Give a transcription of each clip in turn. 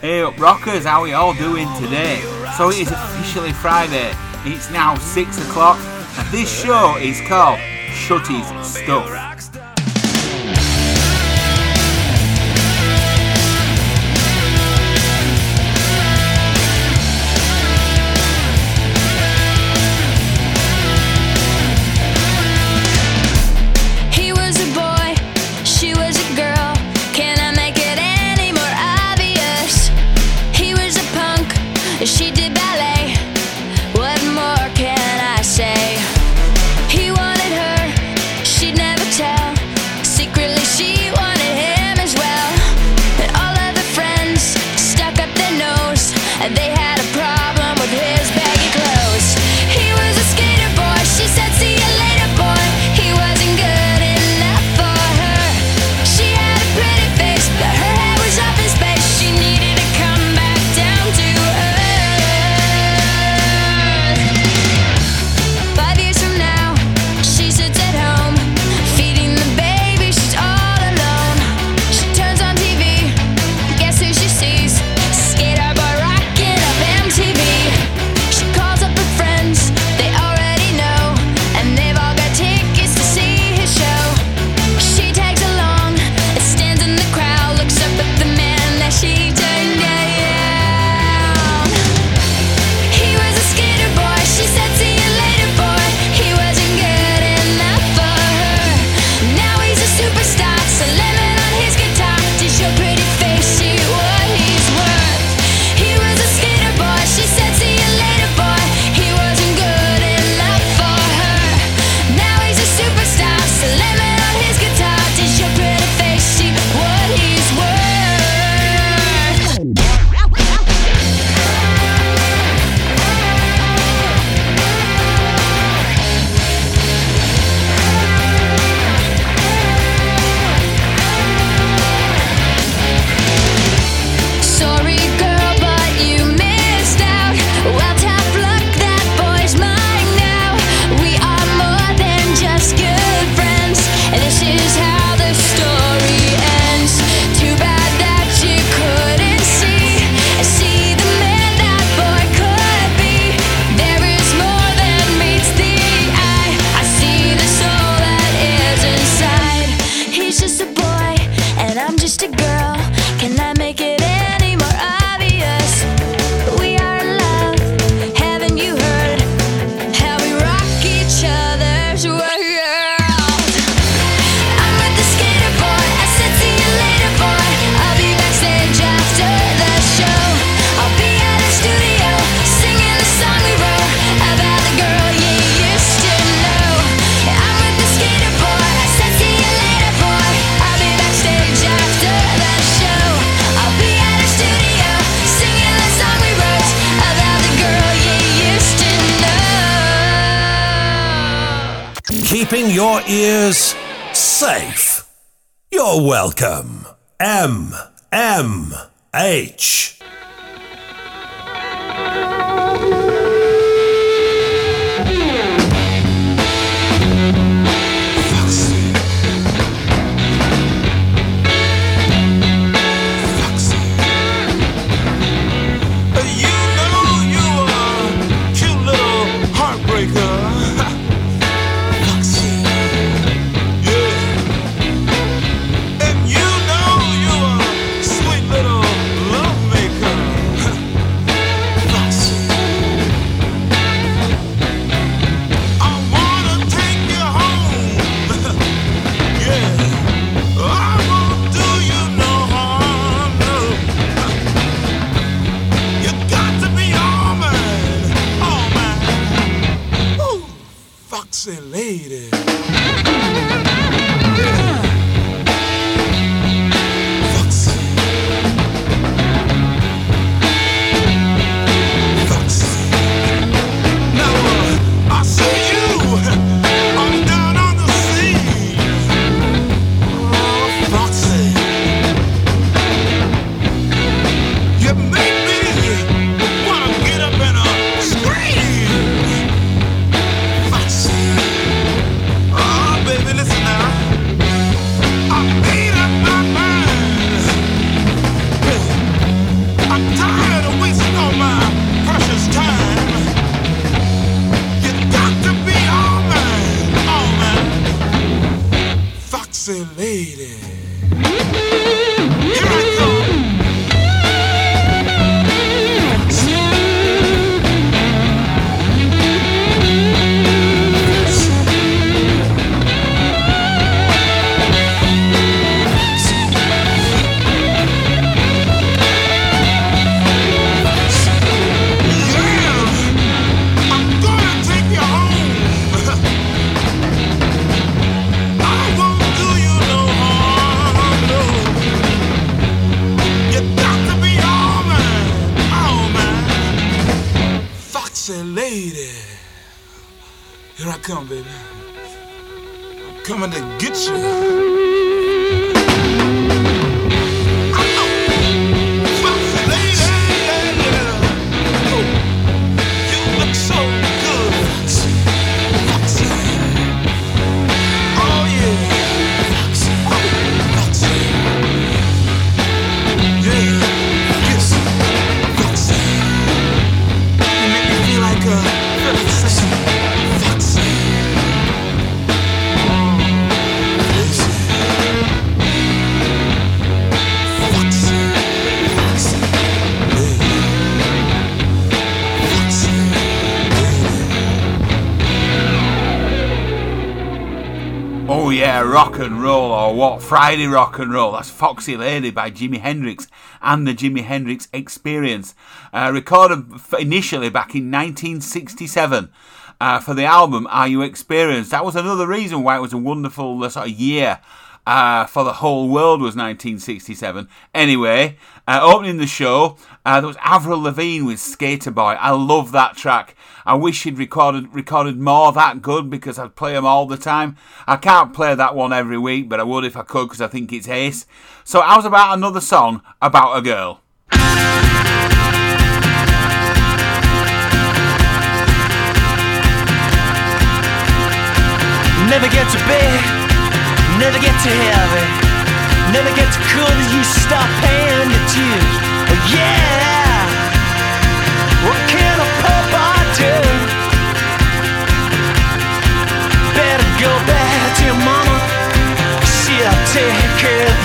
Hey up rockers, how we all doing today? So it is officially Friday, it's now 6 o'clock, and this show is called Shutty's Stuff. Friday rock and roll. That's Foxy Lady by Jimi Hendrix and the Jimi Hendrix Experience. Uh, recorded initially back in 1967 uh, for the album Are You Experienced? That was another reason why it was a wonderful uh, sort of year uh, for the whole world was 1967. Anyway, uh, opening the show, uh, there was Avril Lavigne with Skater Boy. I love that track. I wish he'd recorded recorded more that good because I'd play them all the time. I can't play that one every week, but I would if I could because I think it's ace. So how's about another song about a girl? Never get to big, never get too heavy, never get too cool that you stop paying the dues. Oh yeah, what can a pop I do? Better go back to your mama, she'll take care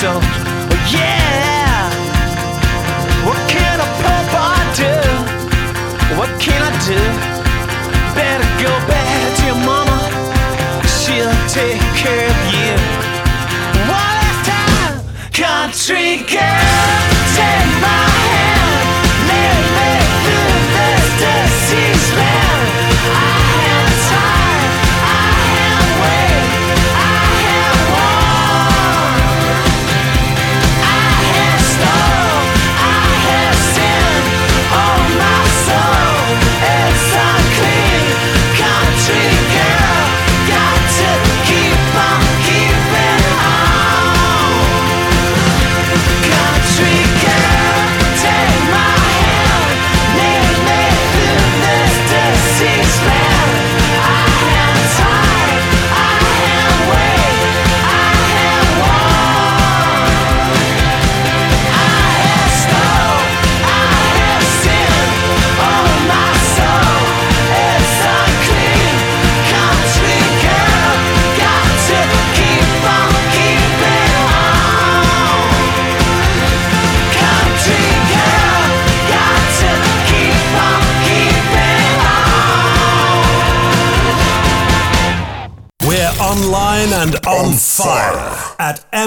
just We.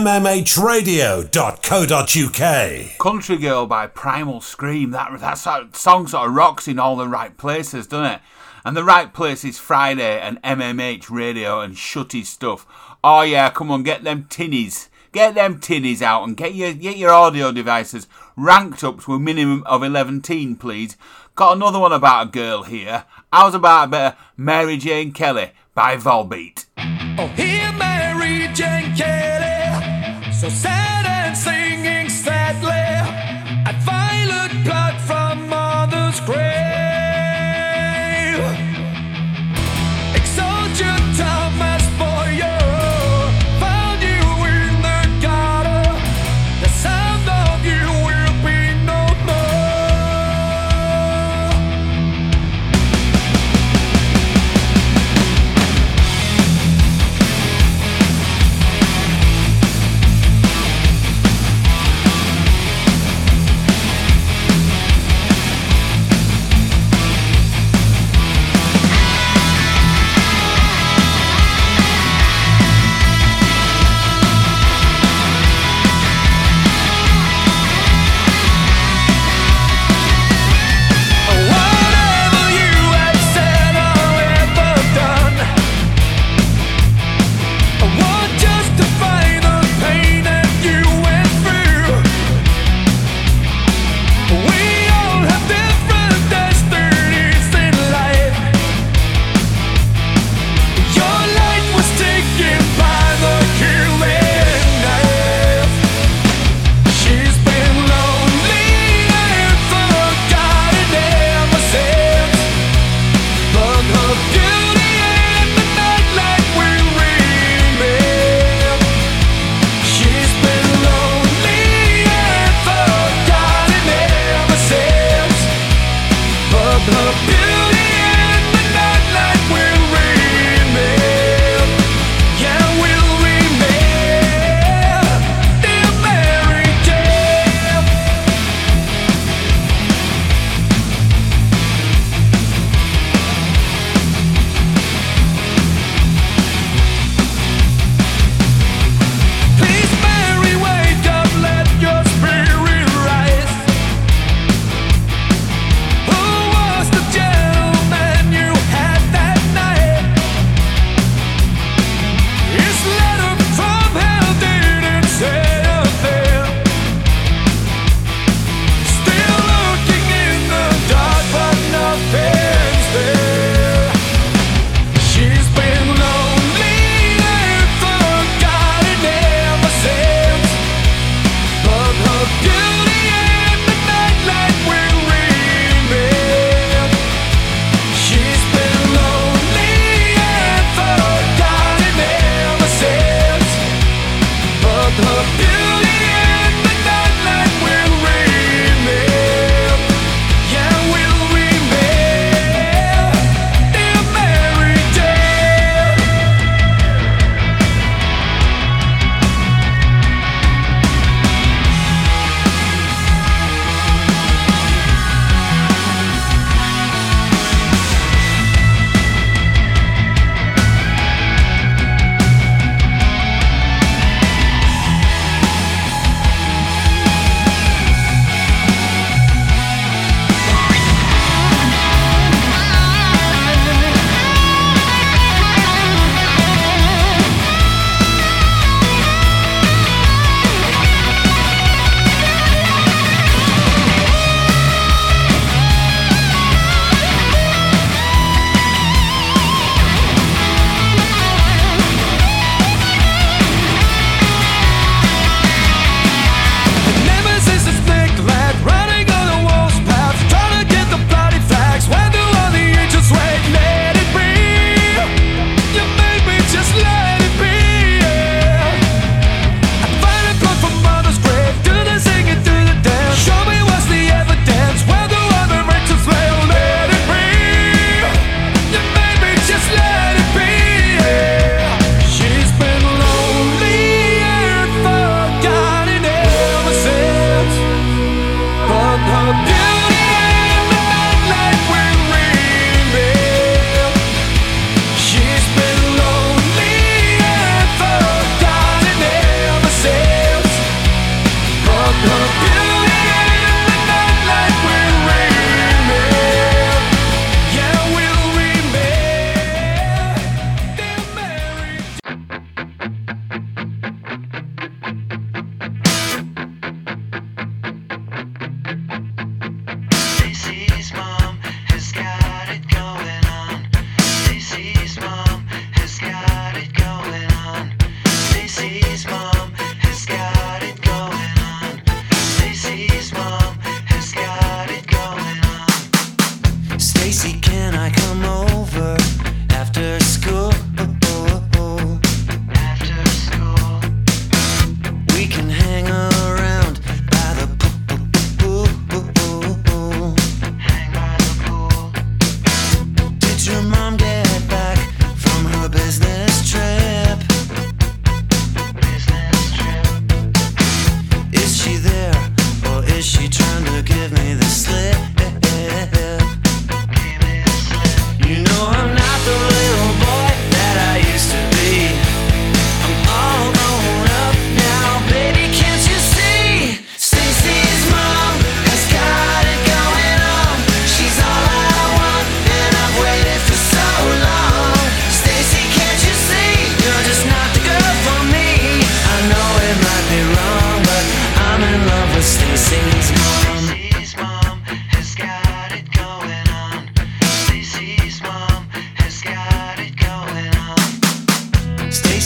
mmhradio.co.uk. Country Girl by Primal Scream. That that sort of song sort of rocks in all the right places, doesn't it? And the right place is Friday and MMH Radio and Shutty stuff. Oh yeah, come on, get them tinnies. Get them tinnies out and get your get your audio devices ranked up to a minimum of 11 teen, please. Got another one about a girl here. How's about a bit of Mary Jane Kelly by Volbeat? Oh, so sad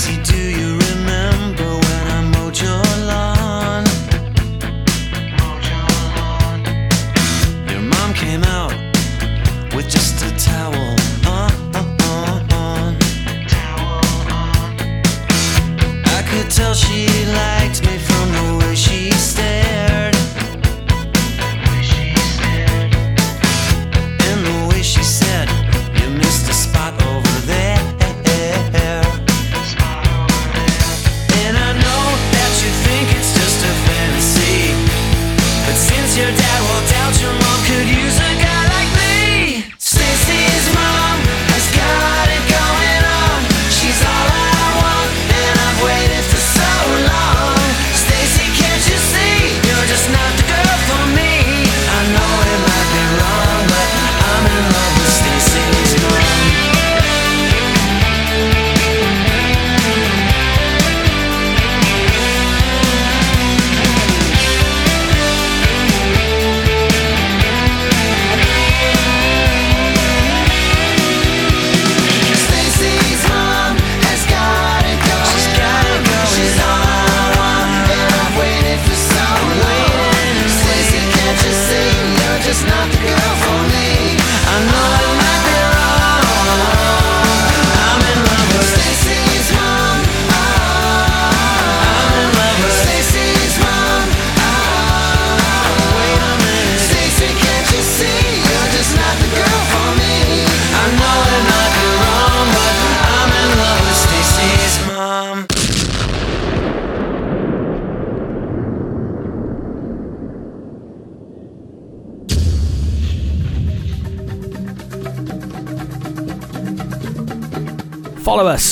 you do.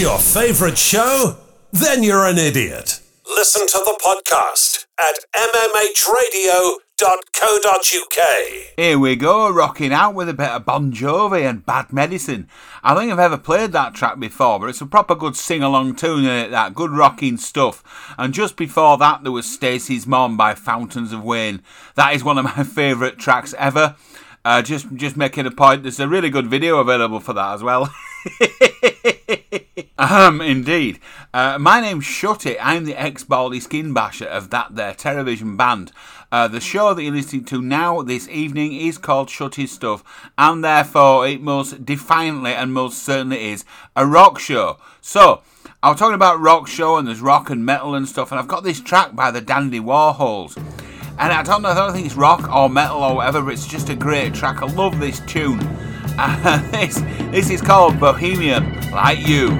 Your favorite show? Then you're an idiot. Listen to the podcast at mmhradio.co.uk. Here we go, rocking out with a bit of Bon Jovi and Bad Medicine. I think I've ever played that track before, but it's a proper good sing along tune in it, that good rocking stuff. And just before that, there was Stacey's Mom by Fountains of Wayne. That is one of my favourite tracks ever. Uh, just, just making a point, there's a really good video available for that as well. Um, indeed. Uh, my name's Shutty. I'm the ex Baldy Skin Basher of that there television band. Uh, the show that you're listening to now this evening is called Shutty's Stuff, and therefore it most defiantly and most certainly is a rock show. So, I was talking about rock show, and there's rock and metal and stuff, and I've got this track by the Dandy Warhols. And I don't know, I don't think it's rock or metal or whatever, but it's just a great track. I love this tune. This, this is called Bohemian Like. You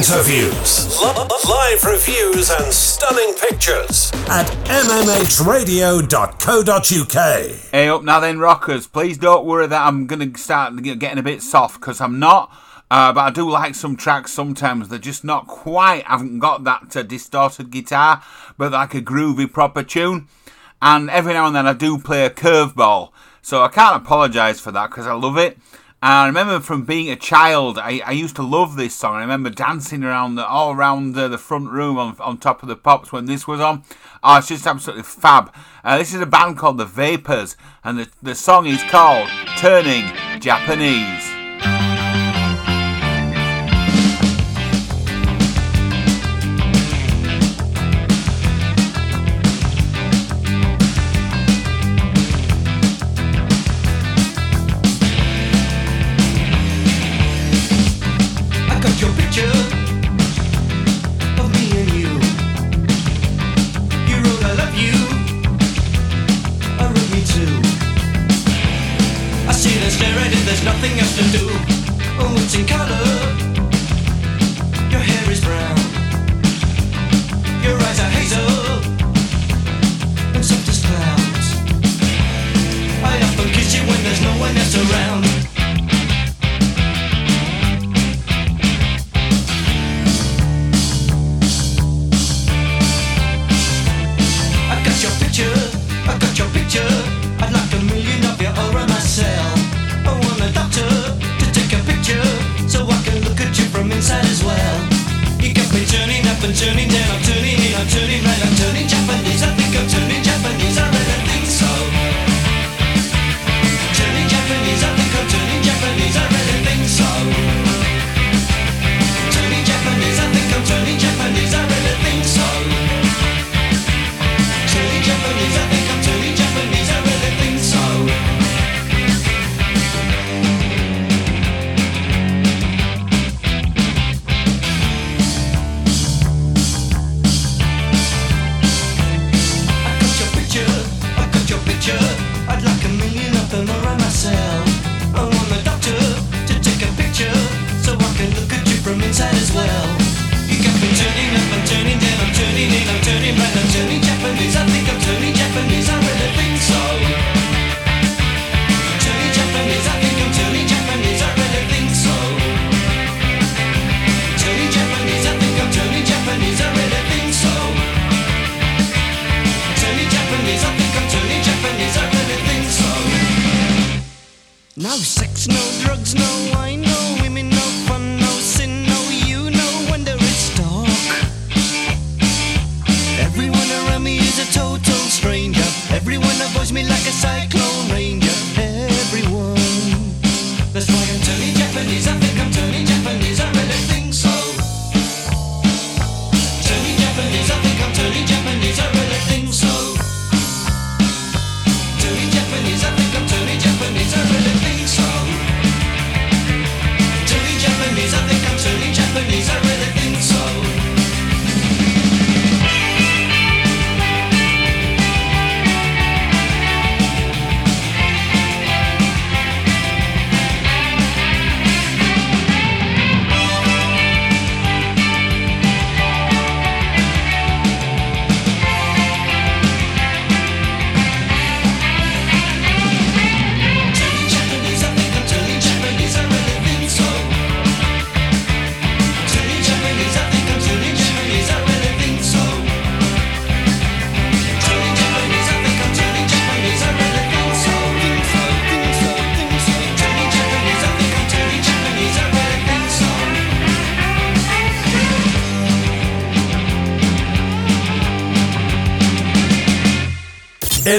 Interviews, live reviews, and stunning pictures at mmhradio.co.uk. Hey up now then, rockers. Please don't worry that I'm going to start getting a bit soft because I'm not. Uh, but I do like some tracks sometimes. They're just not quite, haven't got that uh, distorted guitar, but like a groovy proper tune. And every now and then I do play a curveball. So I can't apologise for that because I love it. And I remember from being a child, I, I used to love this song. I remember dancing around the, all around the, the front room on, on top of the pops when this was on. Oh, it's just absolutely fab. Uh, this is a band called The Vapors, and the, the song is called Turning Japanese.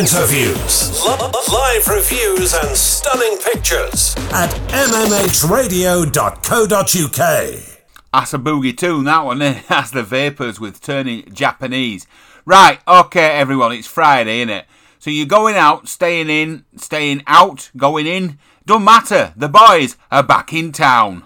interviews, live reviews, and stunning pictures at mmhradio.co.uk. That's a boogie tune, that one. has eh? That's the Vapors with Turning Japanese. Right, okay, everyone, it's Friday, isn't it? So you're going out, staying in, staying out, going in. Don't matter, the boys are back in town.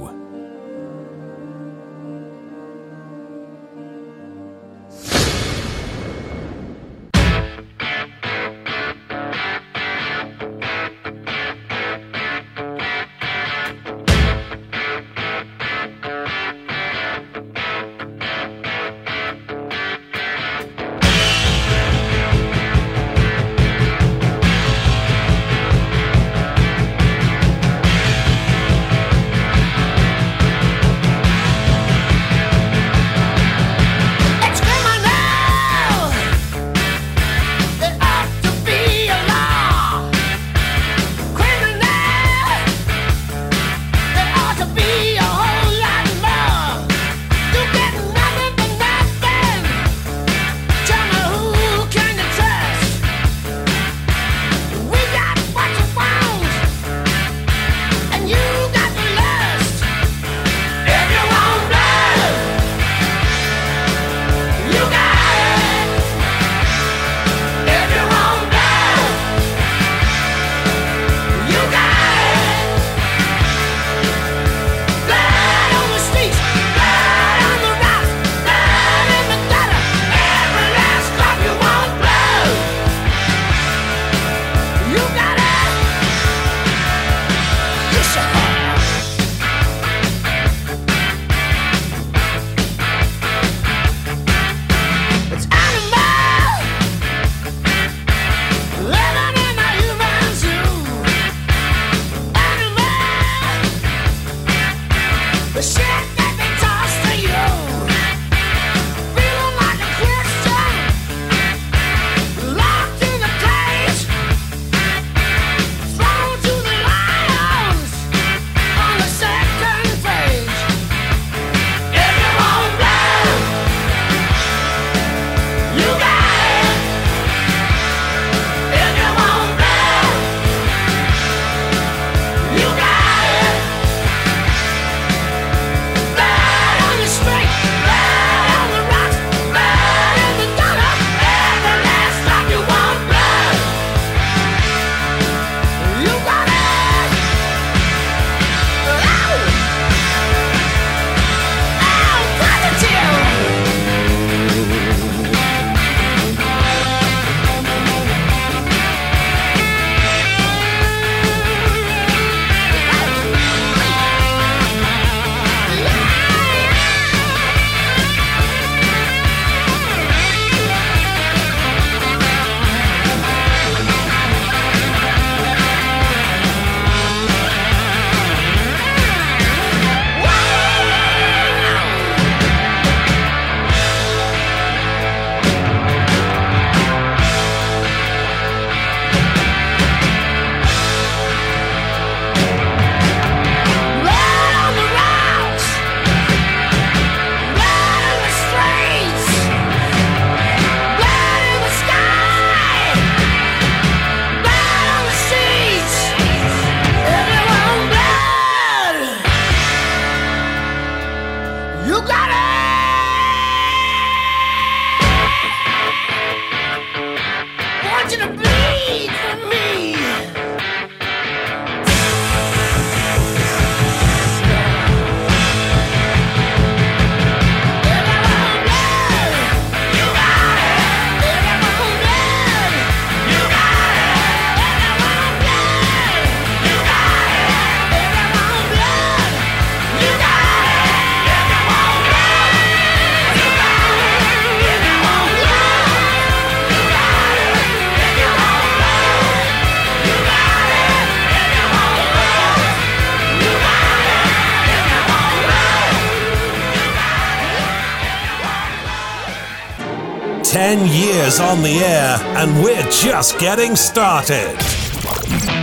Years on the air, and we're just getting started.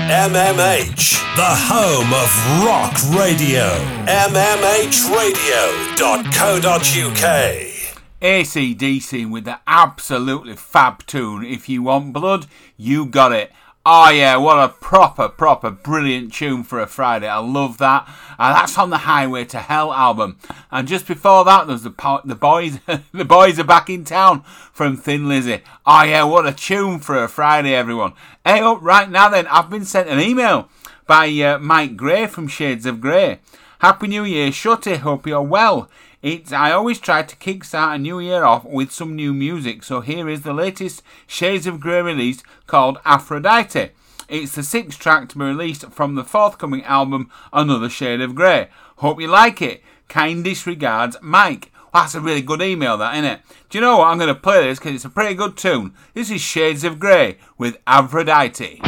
MMH, the home of rock radio. MMHradio.co.uk. ACDC with the absolutely fab tune. If you want blood, you got it. Oh yeah, what a proper, proper brilliant tune for a Friday. I love that. And that's on the Highway to Hell album. And just before that, there's the the boys. the boys are back in town from Thin Lizzy. Oh yeah, what a tune for a Friday, everyone. Hey up right now then. I've been sent an email by uh, Mike Gray from Shades of Grey. Happy New Year, Shutty. Hope you're well. It's I always try to kickstart a new year off with some new music, so here is the latest Shades of Grey release called Aphrodite. It's the sixth track to be released from the forthcoming album Another Shade of Grey. Hope you like it. Kindest regards, Mike. Well, that's a really good email, that, isn't it? Do you know what? I'm going to play this because it's a pretty good tune. This is Shades of Grey with Aphrodite.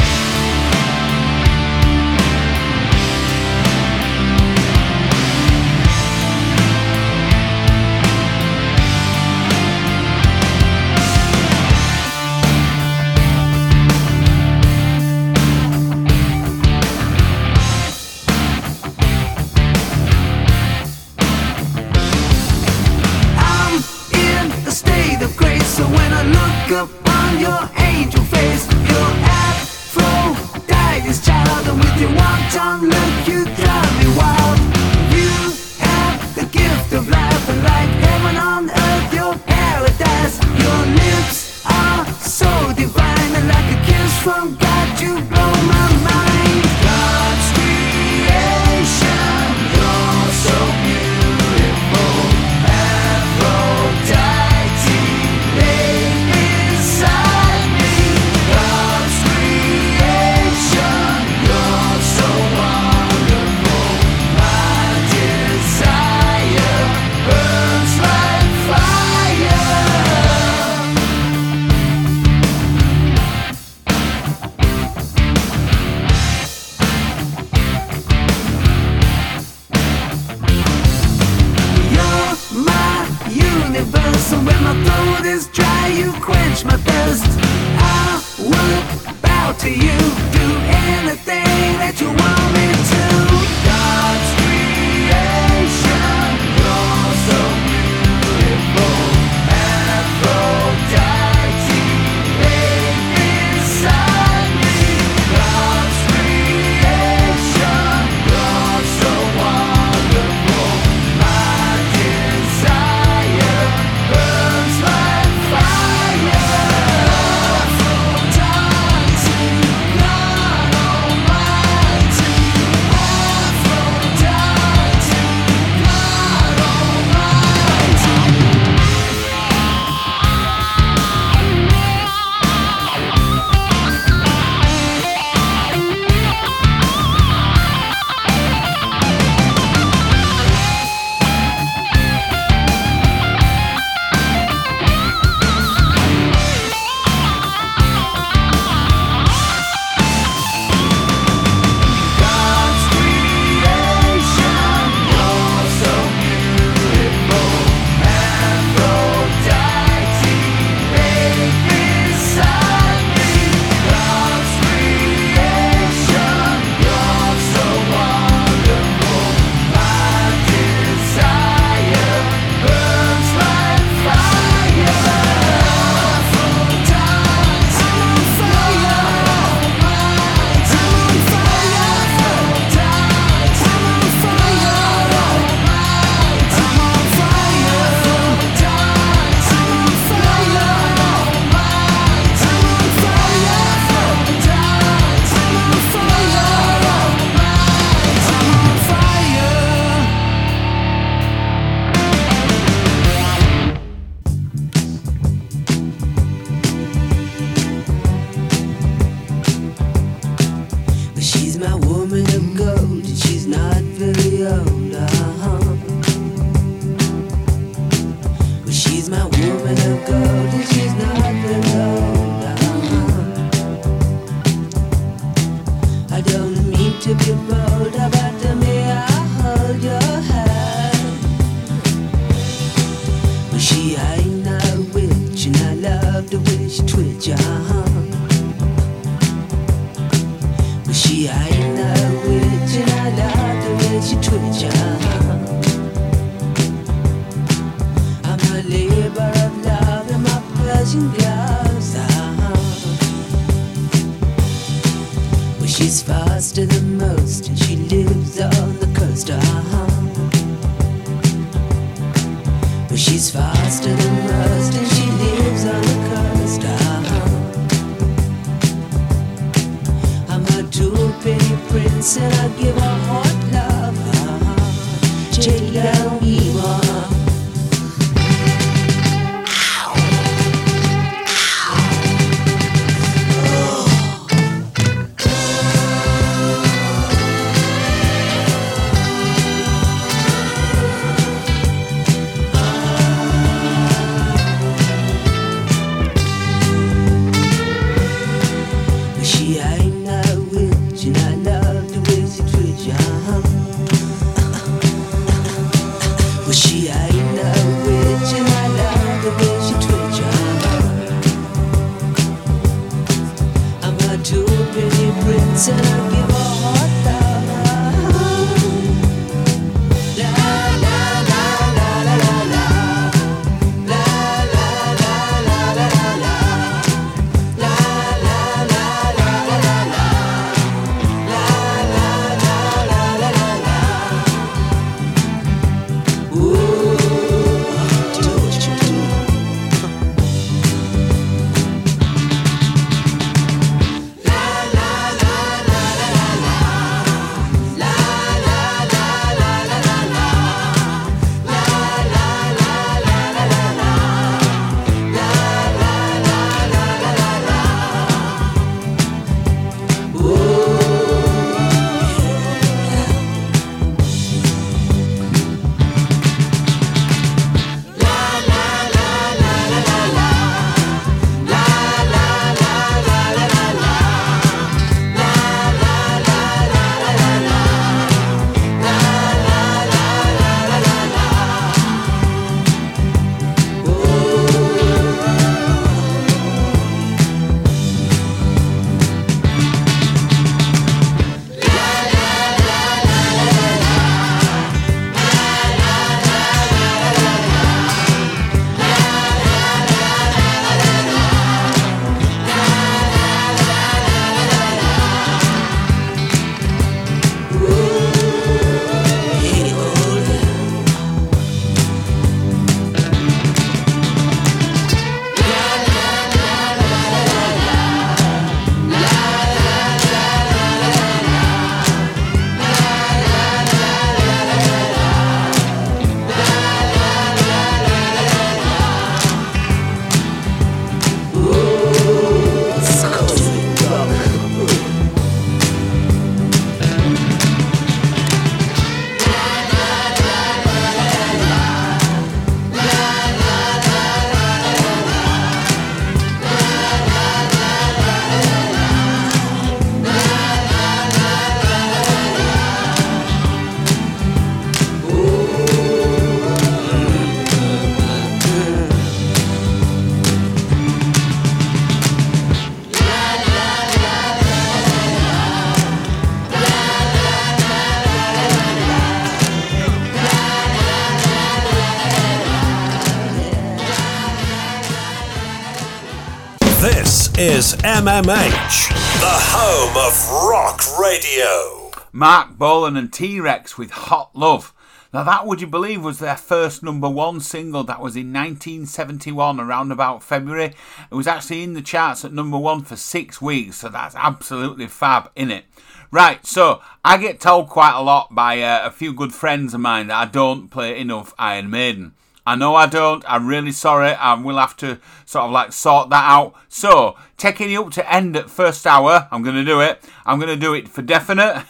MMH, the home of rock radio. Marc Bolan and T Rex with Hot Love. Now, that would you believe was their first number one single? That was in 1971, around about February. It was actually in the charts at number one for six weeks, so that's absolutely fab, innit? Right, so I get told quite a lot by uh, a few good friends of mine that I don't play enough Iron Maiden. I know I don't. I'm really sorry. Um, I will have to sort of like sort that out. So, taking you up to end at first hour, I'm going to do it. I'm going to do it for definite.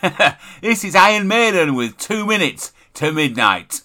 this is Iron Maiden with two minutes to midnight.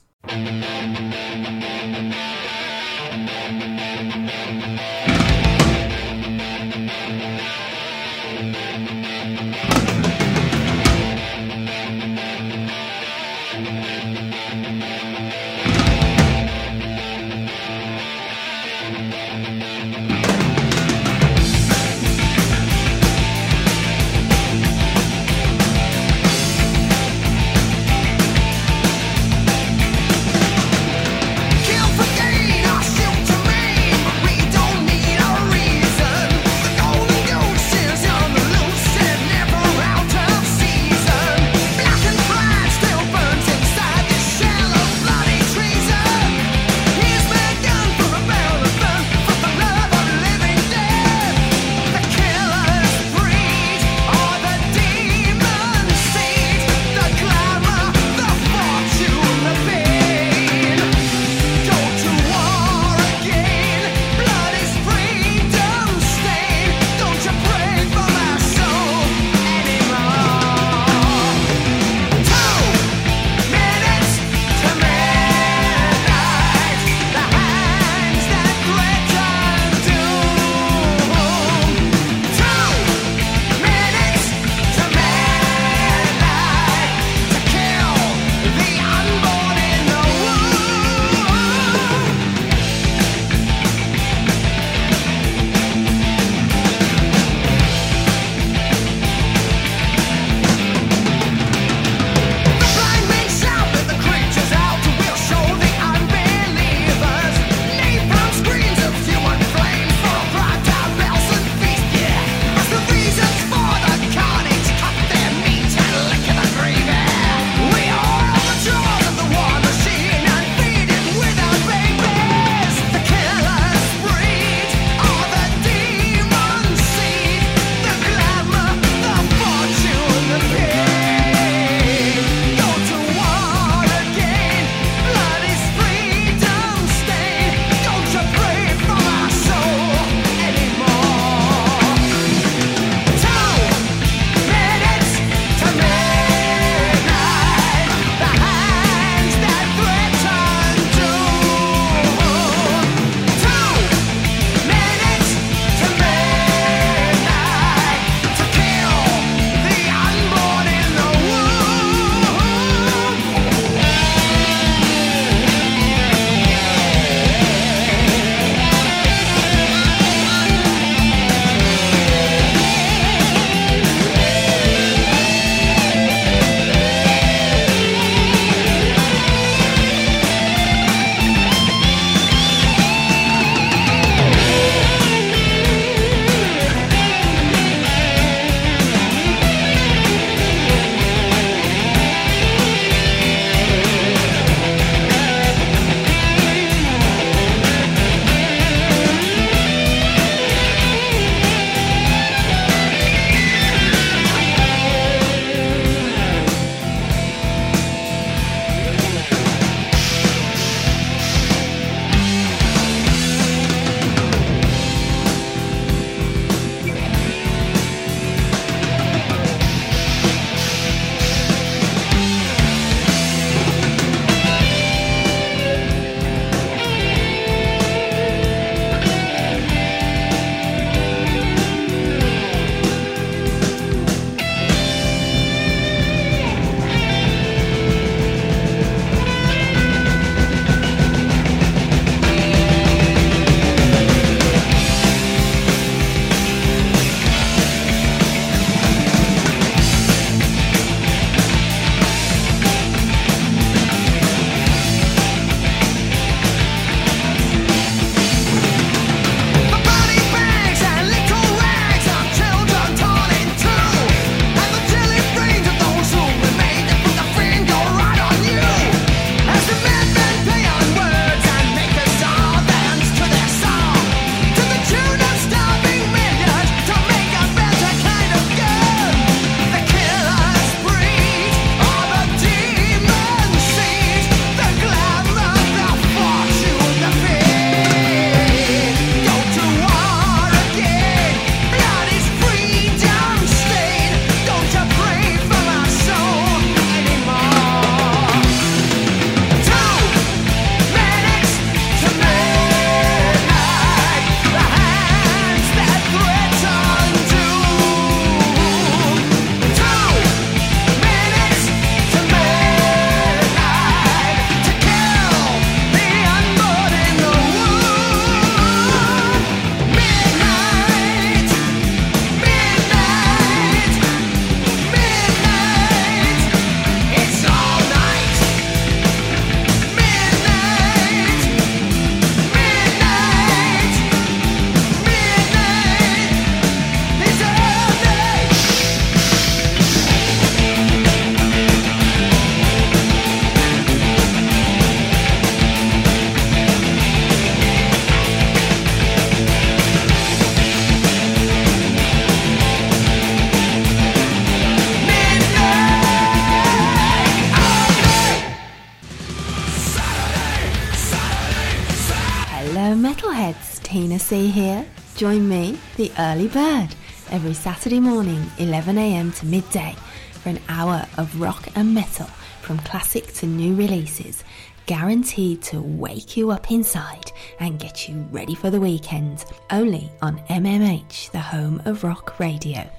Tina C here. Join me, the early bird, every Saturday morning, 11am to midday, for an hour of rock and metal from classic to new releases, guaranteed to wake you up inside and get you ready for the weekend. Only on MMH, the home of rock radio.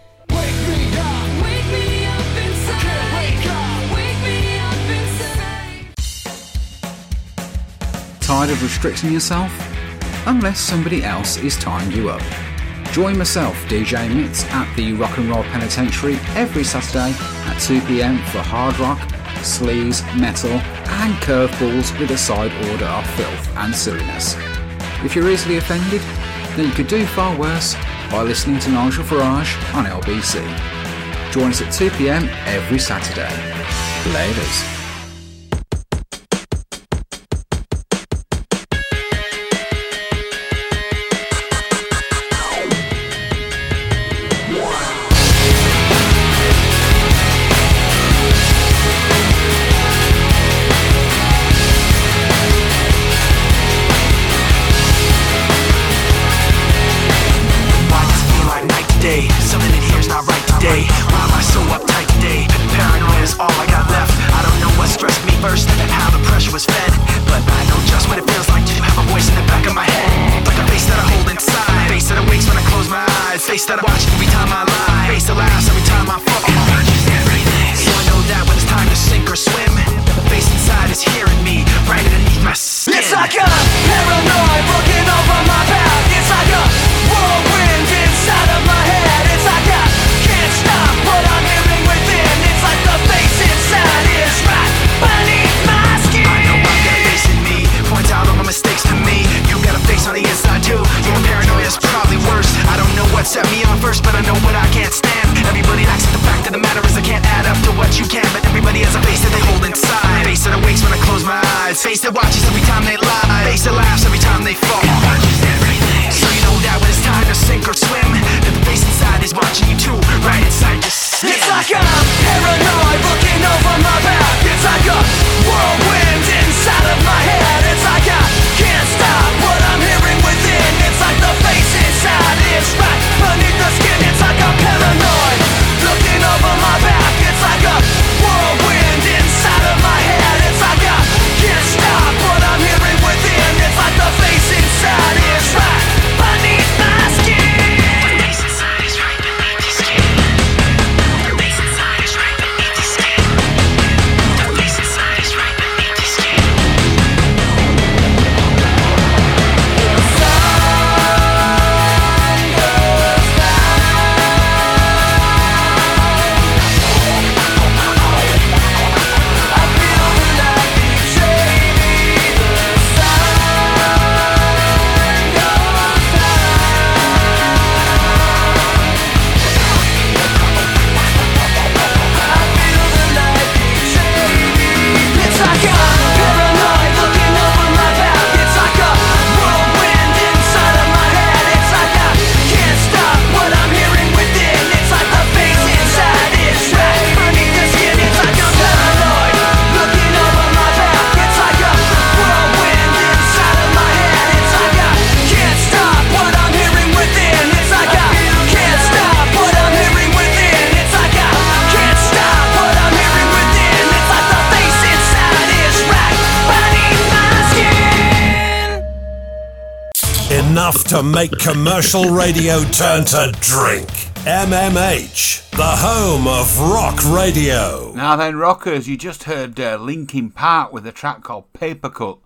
Tired of restricting yourself? Unless somebody else is tying you up. Join myself, DJ Mitz, at the Rock and Roll Penitentiary every Saturday at 2pm for hard rock, sleaze, metal, and curveballs with a side order of filth and silliness. If you're easily offended, then you could do far worse by listening to Nigel Farage on LBC. Join us at 2pm every Saturday. Laters. To make commercial radio turn to drink. MMH, the home of rock radio. Now then, rockers, you just heard uh, Linkin Park with a track called Papercut.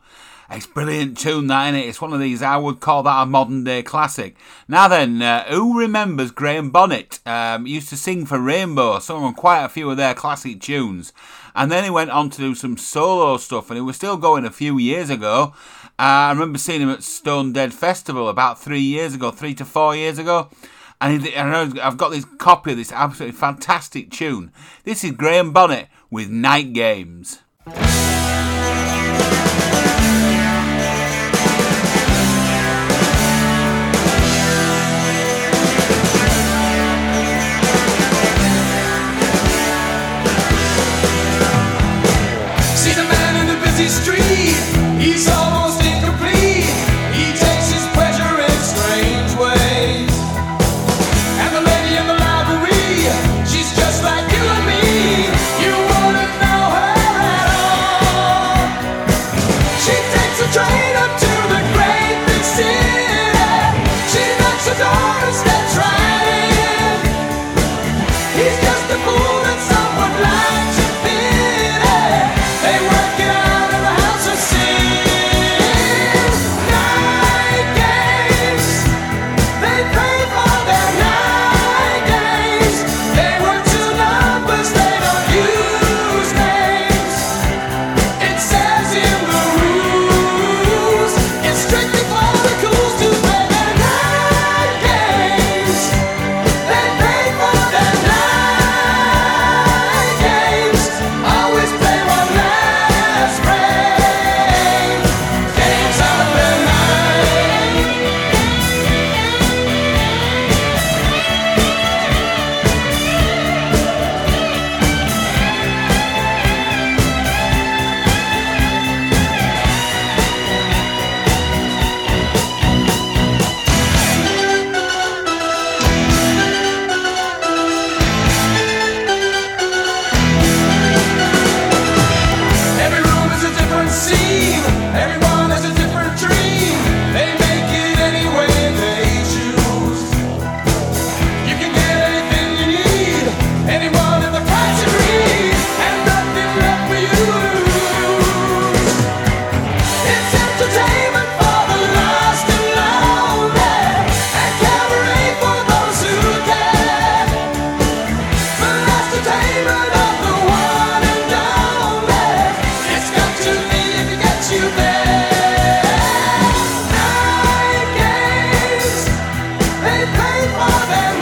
It's brilliant tune, that innit? It's one of these, I would call that a modern day classic. Now then, uh, who remembers Graham Bonnet? Um, used to sing for Rainbow, sung on quite a few of their classic tunes. And then he went on to do some solo stuff, and he was still going a few years ago. Uh, I remember seeing him at Stonedead Festival about three years ago, three to four years ago. And I've got this copy of this absolutely fantastic tune. This is Graham Bonnet with Night Games. See the man in the busy street, seven.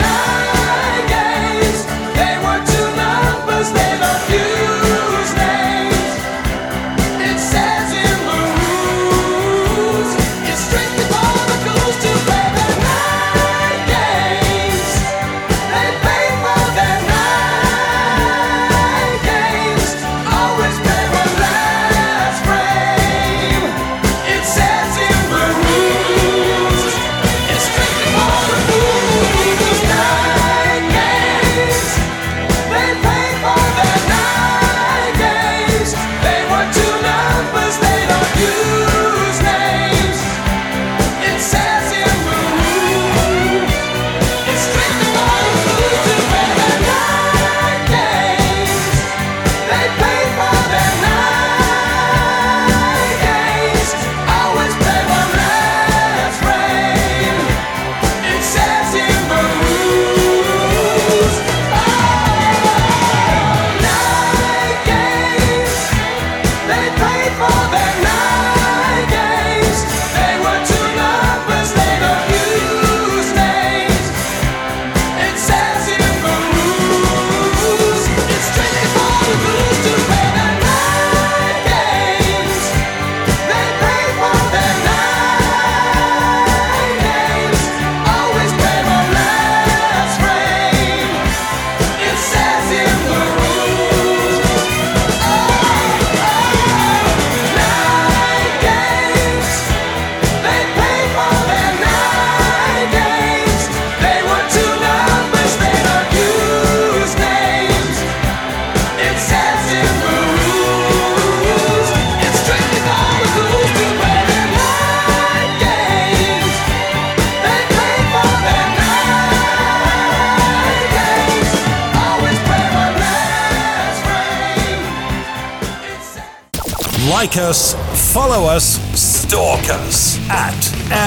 us, follow us, stalk us at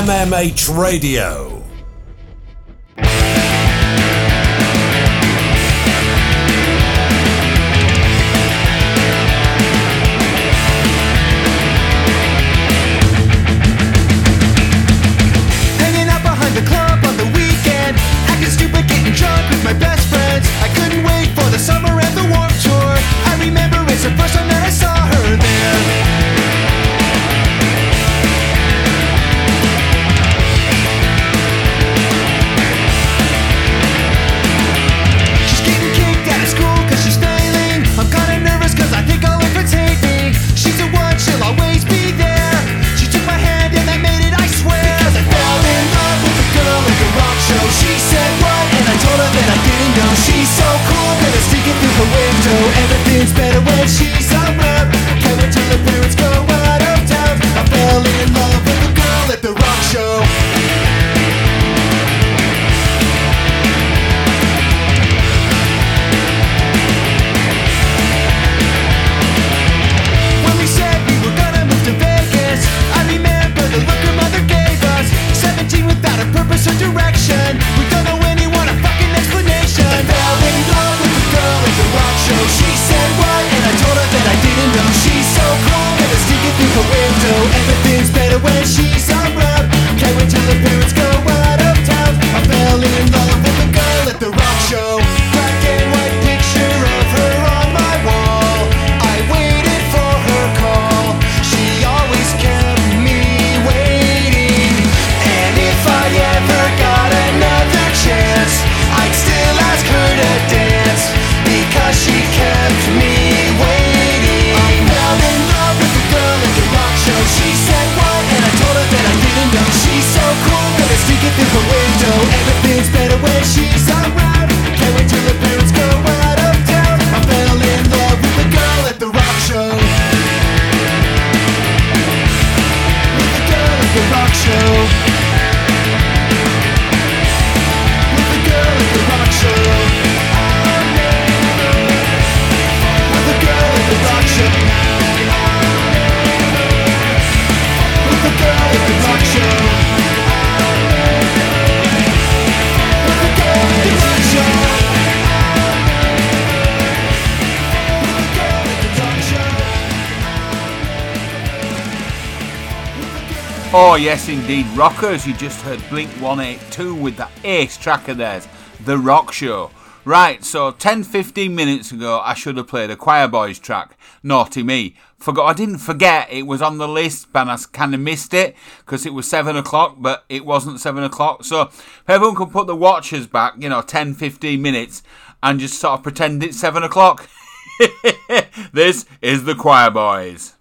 MMH Radio. indeed, rockers. You just heard Blink 182 with that ace track of theirs, The Rock Show. Right, so 10 15 minutes ago, I should have played a Quireboys track, Naughty Me. Forgot, I didn't forget it was on the list, but I kind of missed it because it was 7 o'clock, but it wasn't 7 o'clock. So everyone can put the watches back, you know, 10 15 minutes and just sort of pretend it's 7 o'clock. this is the Quireboys.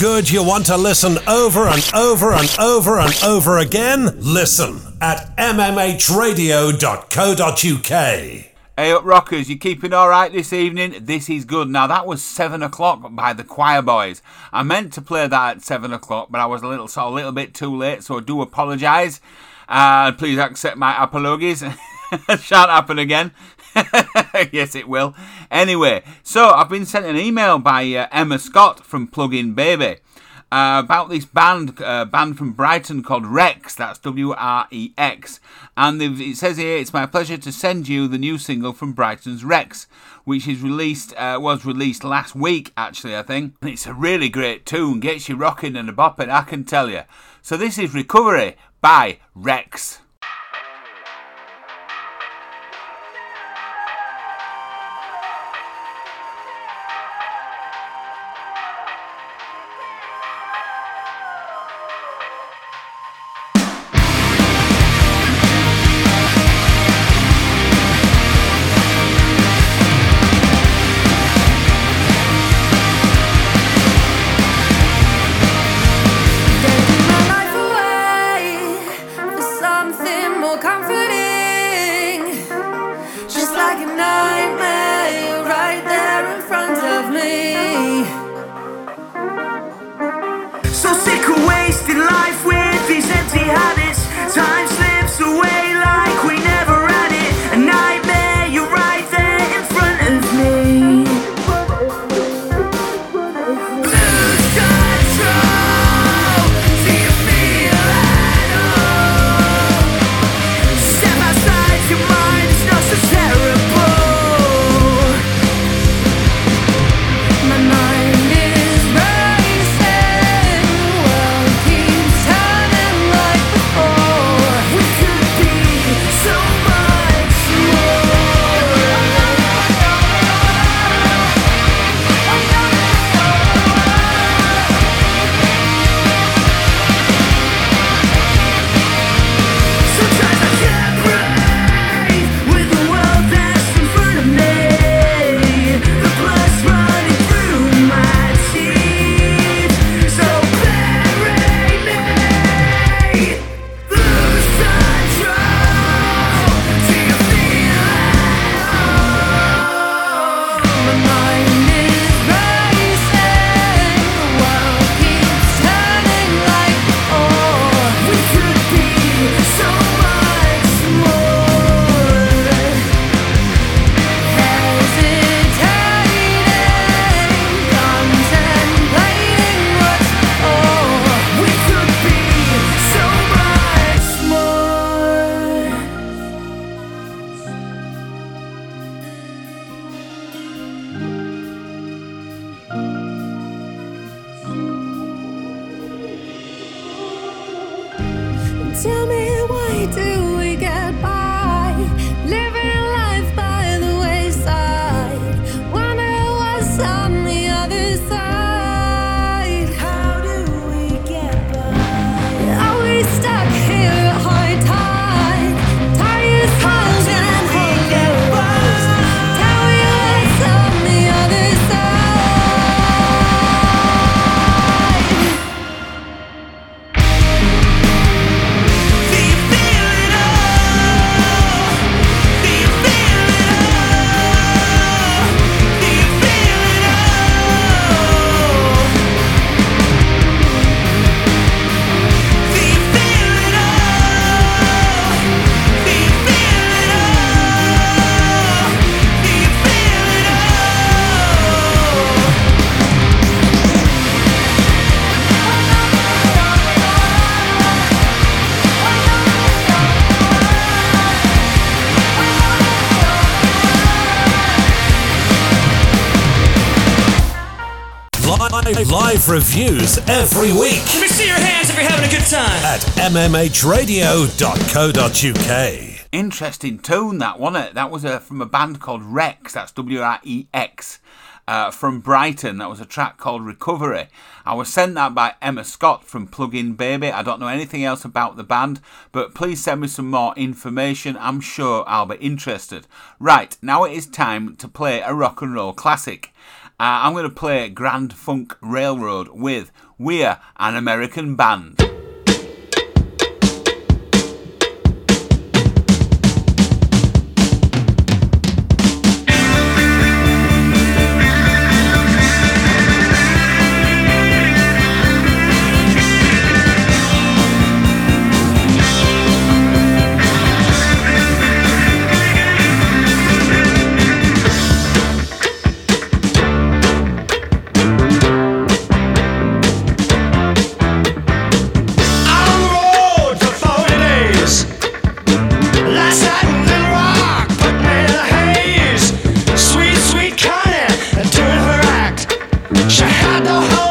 Good you want to listen over and over and over and over again? Listen at mmhradio.co.uk. Hey up rockers, you keeping alright this evening? This is good. Now that was seven o'clock by the Quireboys. I meant to play that at seven o'clock, but I was a little a little bit too late, so I do apologise. Uh, please accept my apologies. Shan't happen again. yes, it will. Anyway, so I've been sent an email by uh, Emma Scott from Plug-in Baby uh, about this band, uh, band from Brighton called Wrex. That's W R E X, and it says here, "It's my pleasure to send you the new single from Brighton's Wrex." Which is released uh, was released last week, actually. I think And it's a really great tune, gets you rocking and a bopping. I can tell you. So this is "Recovery" by Wrex. Reviews every week Let me see your hands if you're having a good time. at mmhradio.co.uk. Interesting tune, that wasn't it? That was uh, from a band called Wrex. That's W R E X. Uh, from Brighton, that was a track called Recovery. I was sent that by Emma Scott from Plug-in Baby. I don't know anything else about the band, but please send me some more information. I'm sure I'll be interested. Right, now it is time to play a rock and roll classic. Uh, I'm going to play Grand Funk Railroad with We're an American Band. You're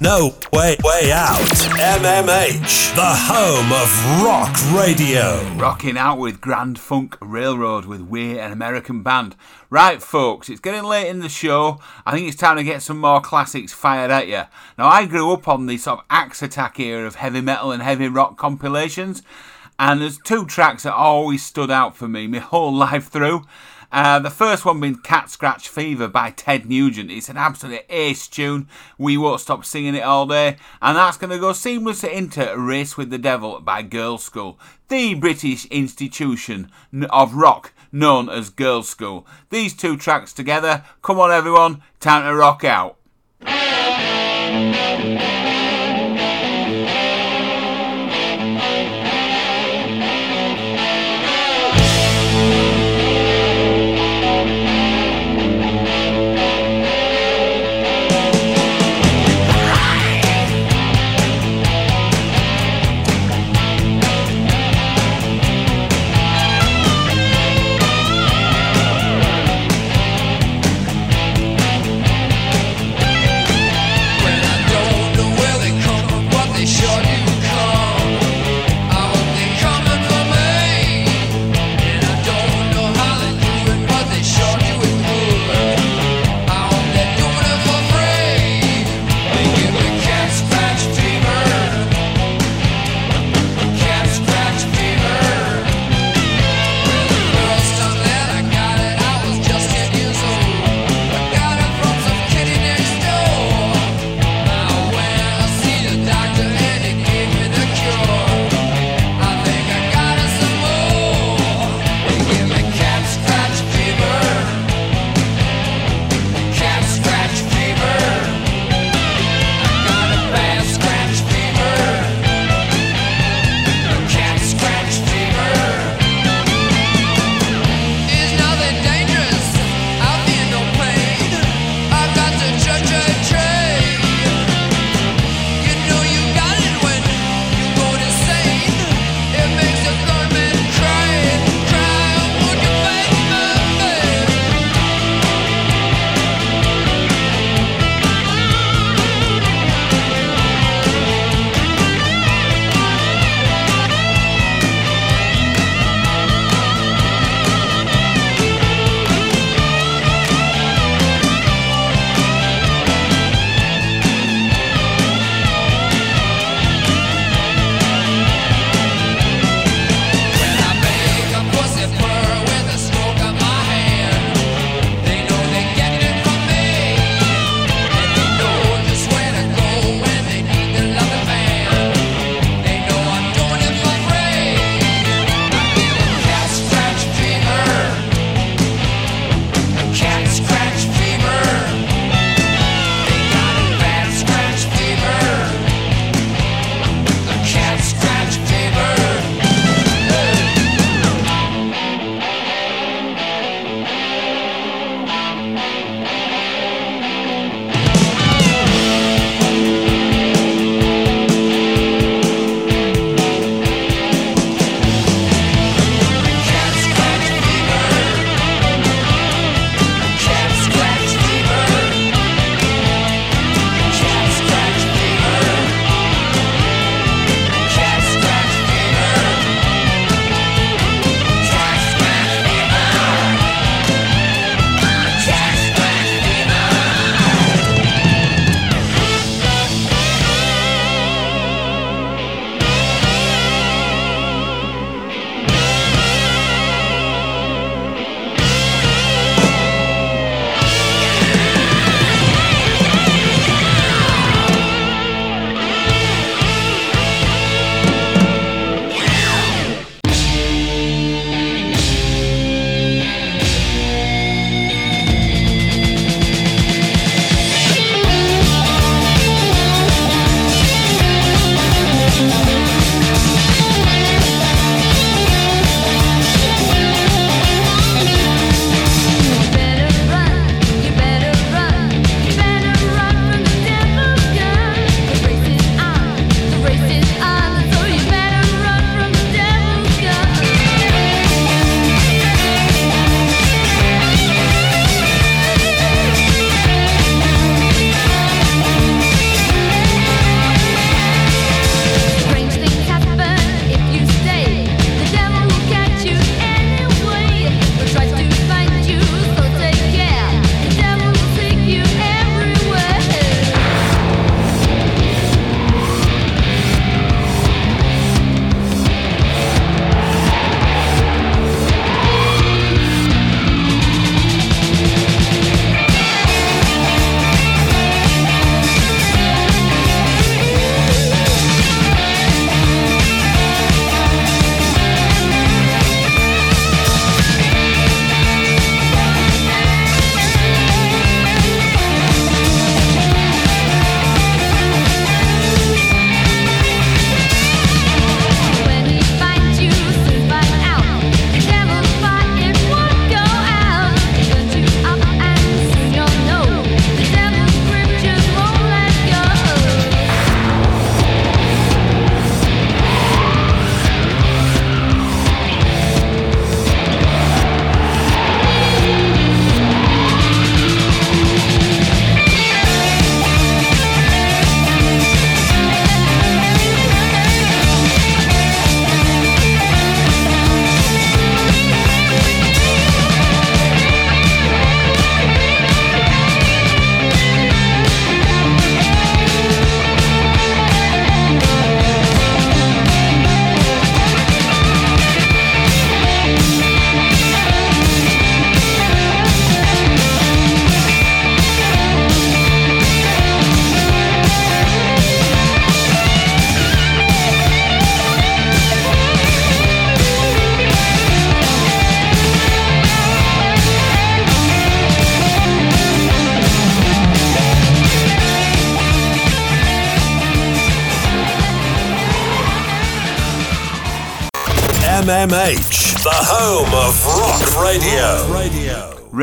no way way out. MMH, the home of rock radio. Rocking out with Grand Funk Railroad with We're an American Band. Right, folks, it's getting late in the show. I think it's time to get some more classics fired at you. Now, I grew up on the sort of Axe Attack era of heavy metal and heavy rock compilations, and there's two tracks that always stood out for me my whole life through. Uh, the first one being Cat Scratch Fever by Ted Nugent. It's an absolute ace tune. We won't stop singing it all day. And that's going to go seamlessly into Race with the Devil by Girlschool, the British institution of rock known as Girlschool. These two tracks together. Come on, everyone. Time to rock out.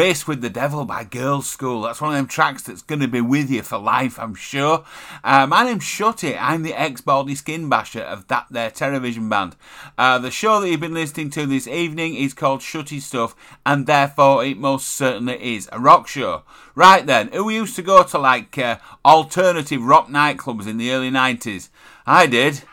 Race with the Devil by Girlschool. That's one of them tracks that's going to be with you for life, I'm sure. Uh, my name's Shutty. I'm the ex Baldy Skin Basher of that there television band. Uh, the show that you've been listening to this evening is called Shutty Stuff, and therefore it most certainly is a rock show. Right then, who used to go to like uh, alternative rock nightclubs in the early 90s? I did.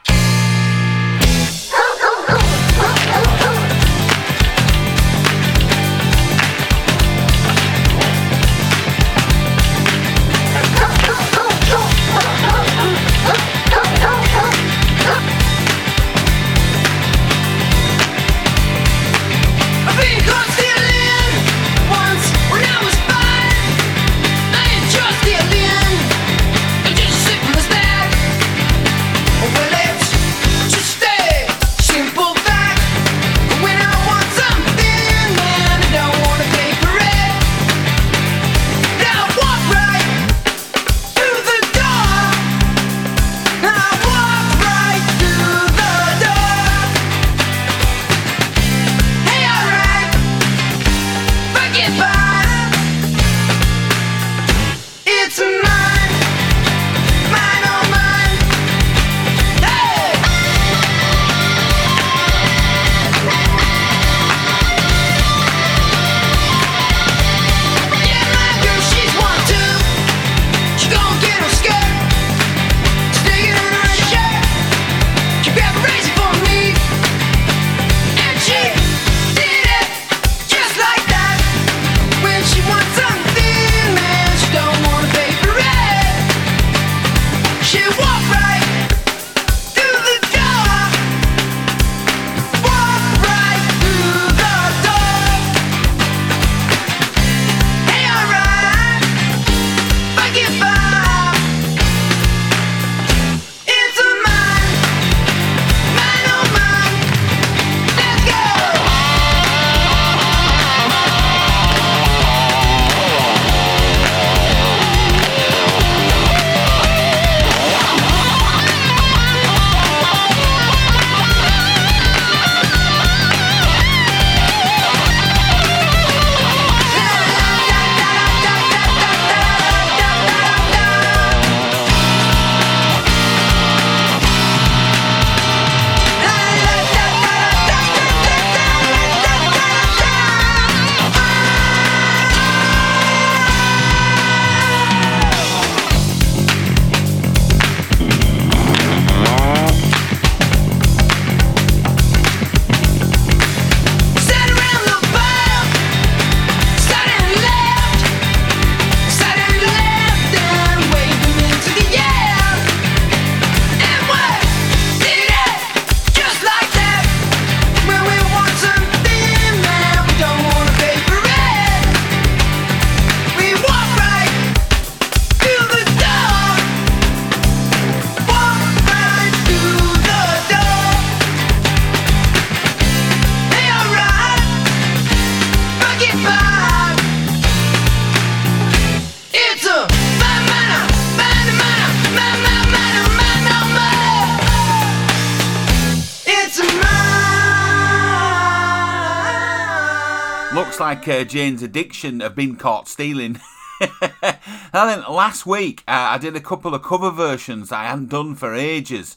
Uh, Jane's addiction have been caught stealing. and then last week, uh, I did a couple of cover versions I hadn't done for ages.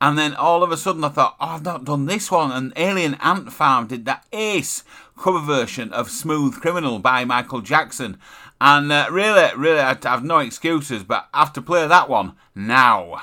And then all of a sudden, I thought, oh, I've not done this one. And Alien Ant Farm did that ace cover version of Smooth Criminal by Michael Jackson. And uh, really, really, I have no excuses, but I have to play that one now.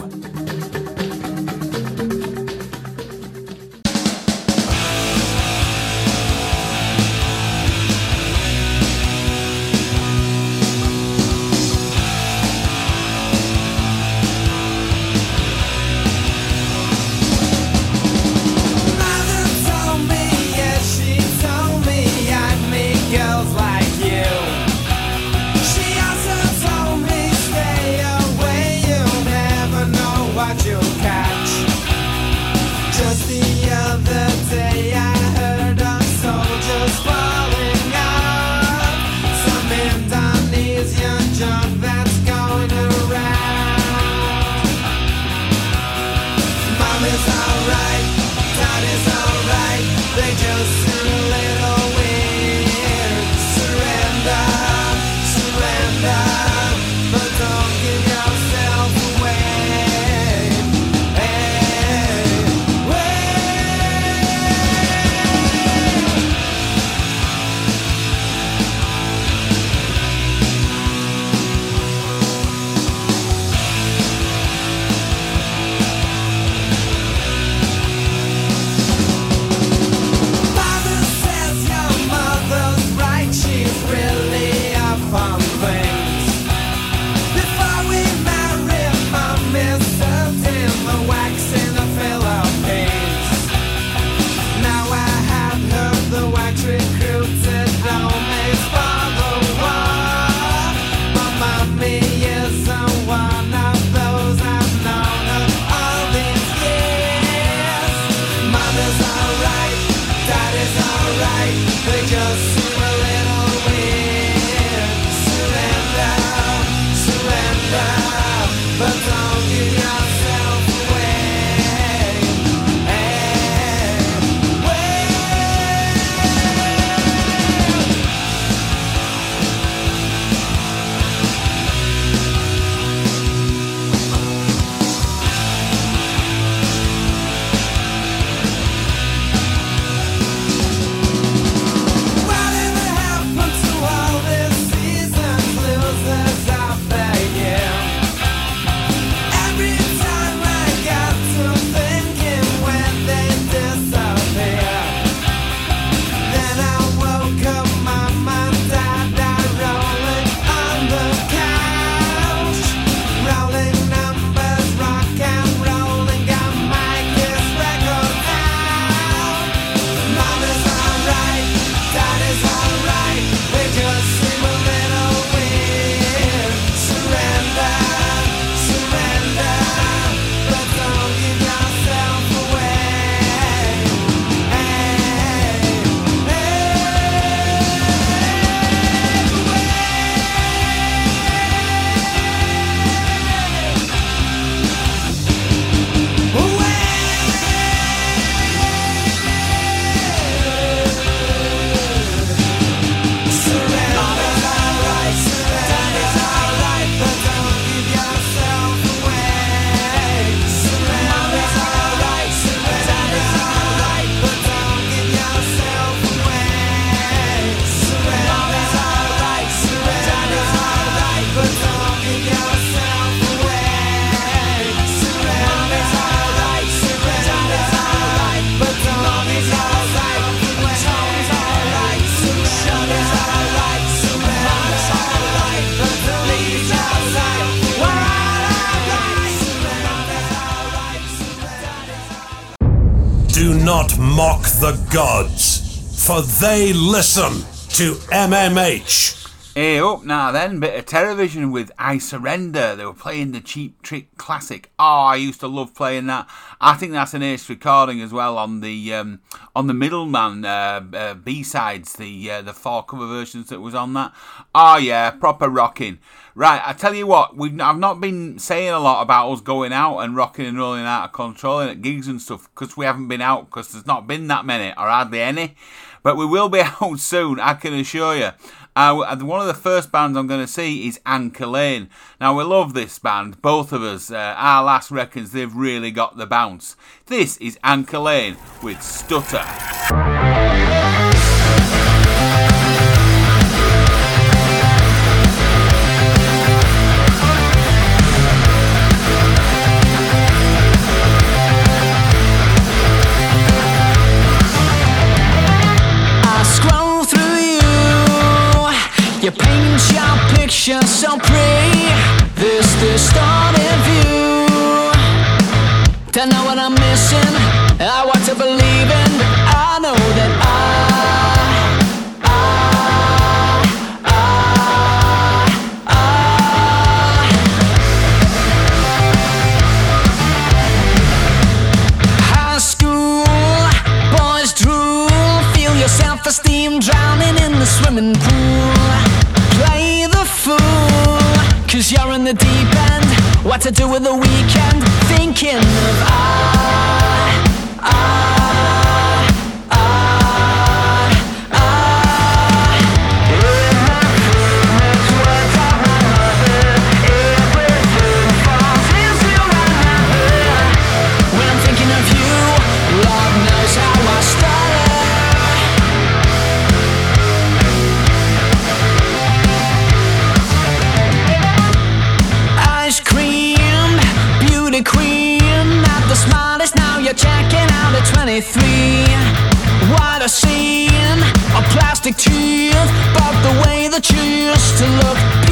Gods, for they listen to MMH. Hey up now then, bit of television with I Surrender. They were playing the Cheap Trick classic. Oh, I used to love playing that. I think that's an ace recording as well on the um, on the Middleman uh, uh, B sides, the uh, the four cover versions that was on that. Oh yeah, proper rocking. Right, I tell you what, we've I've not been saying a lot about us going out and rocking and rolling out of control and at gigs and stuff because we haven't been out because there's not been that many or hardly any. But we will be out soon, I can assure you. Uh, one of the first bands I'm going to see is Anchor Lane. Now, we love this band, both of us. Uh, our last reckons they've really got the bounce. This is Anchor Lane with Stutter. You. Paint your picture so pretty. This distorted view. Don't know what I'm missing. I want to believe in. I know that I. swimming pool. Play the fool, cause you're in the deep end. What to do with the weekend? Thinking of I, I, I, 23. What a scene, a plastic teeth, but the way that you used to look,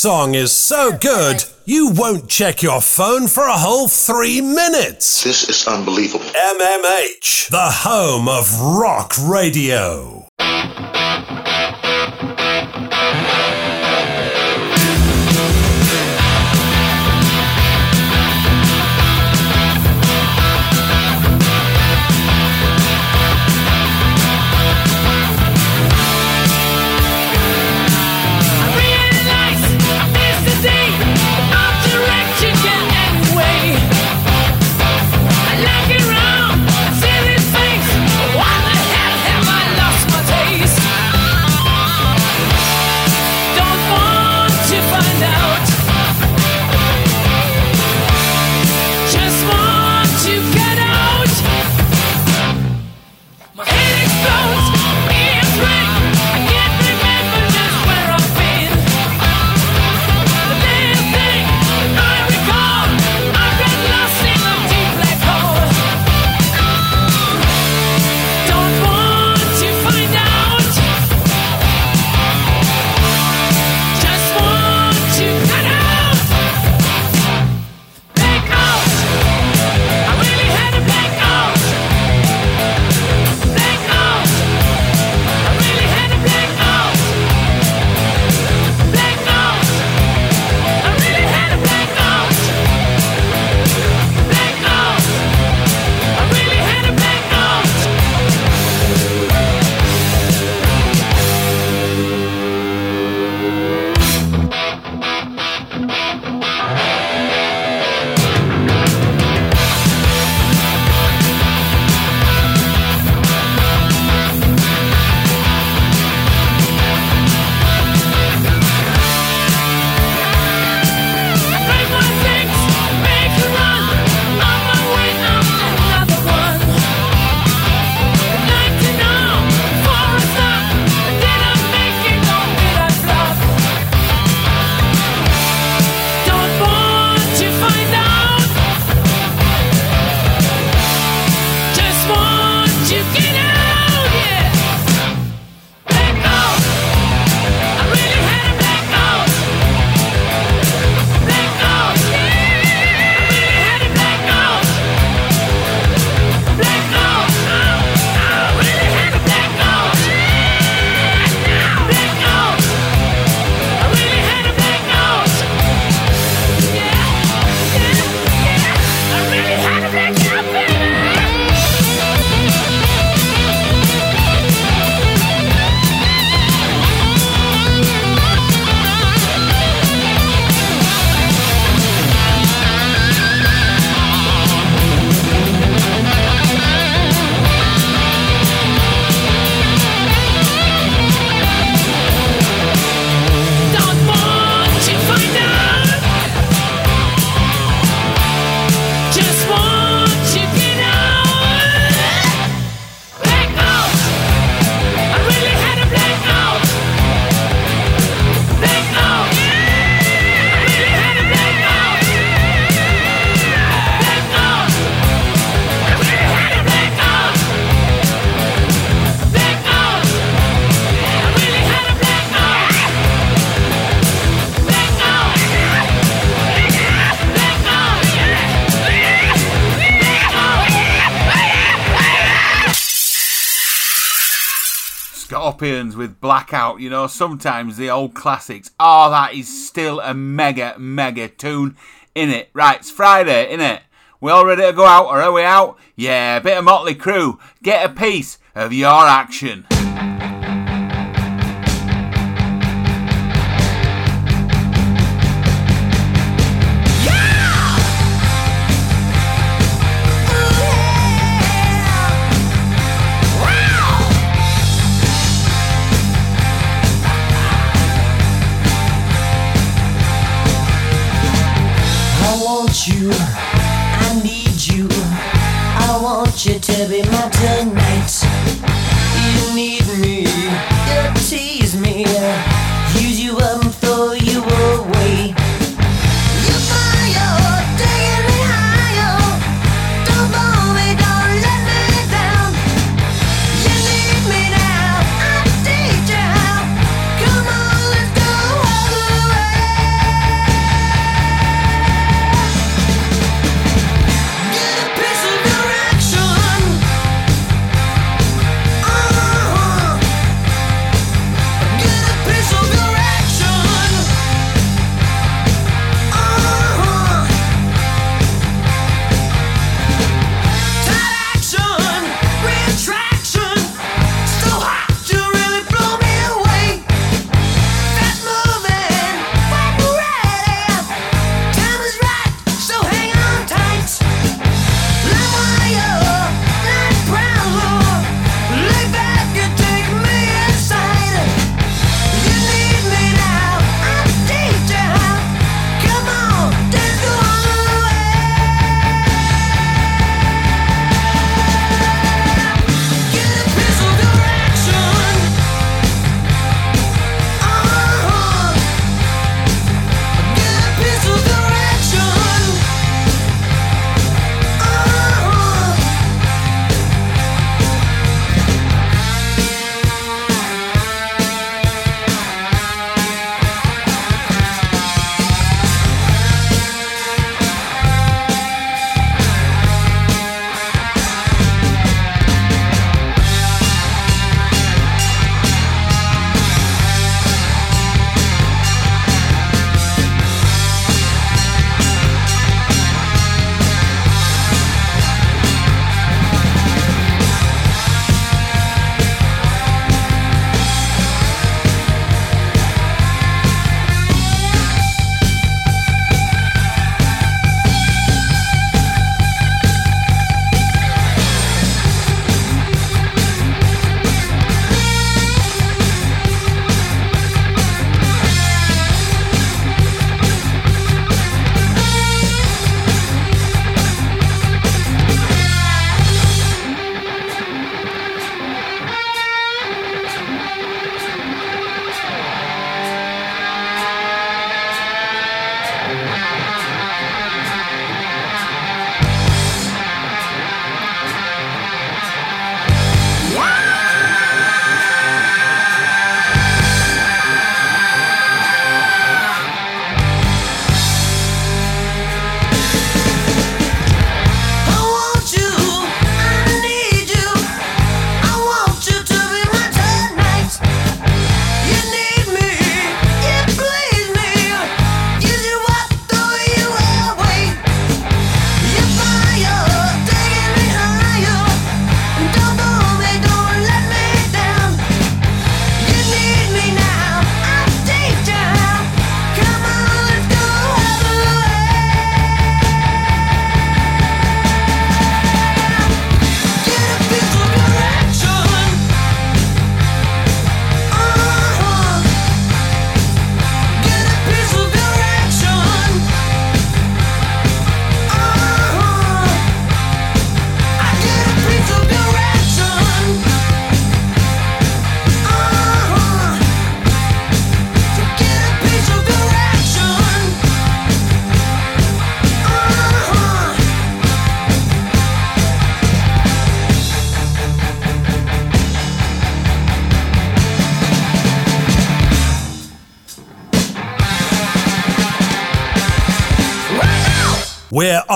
song is so good, you won't check your phone for a whole three minutes. This is unbelievable. MMH, the home of rock radio. Scorpions with Blackout, you know, sometimes the old classics. Oh, that is still a mega, mega tune, in it. Right, it's Friday, in it. We all ready to go out, or are we out? Yeah, bit of Motley Crue. Get a piece of your action. to be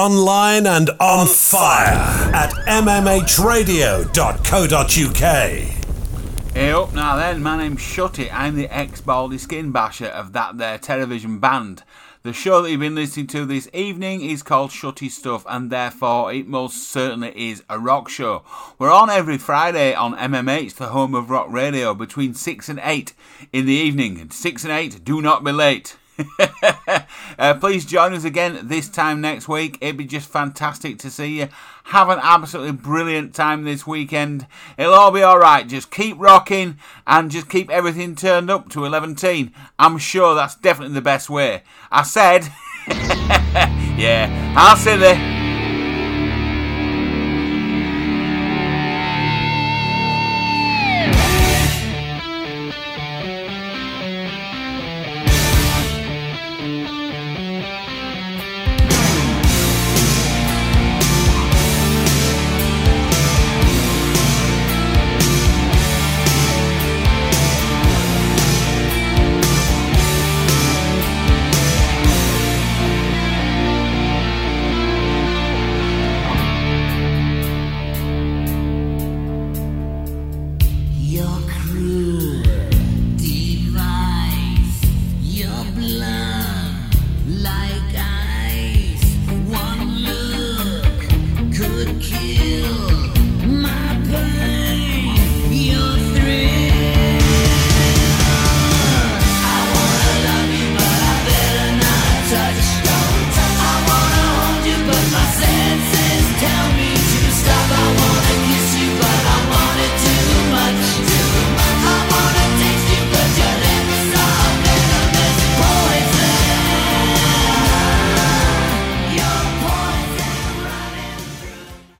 online and on fire at mmhradio.co.uk. Hey up now then, my name's Shutty. I'm the ex-baldy skin basher of that there television band. The show that you've been listening to this evening is called Shutty Stuff, and therefore it most certainly is a rock show. We're on every Friday on MMH, the home of rock radio, between 6 and 8 in the evening. And 6 and 8, do not be late. uh, please join us again this time next week. It'd be just fantastic to see you. Have an absolutely brilliant time this weekend. It'll all be alright. Just keep rocking and just keep everything turned up to 11. I'm sure that's definitely the best way. I said, yeah, I'll see there.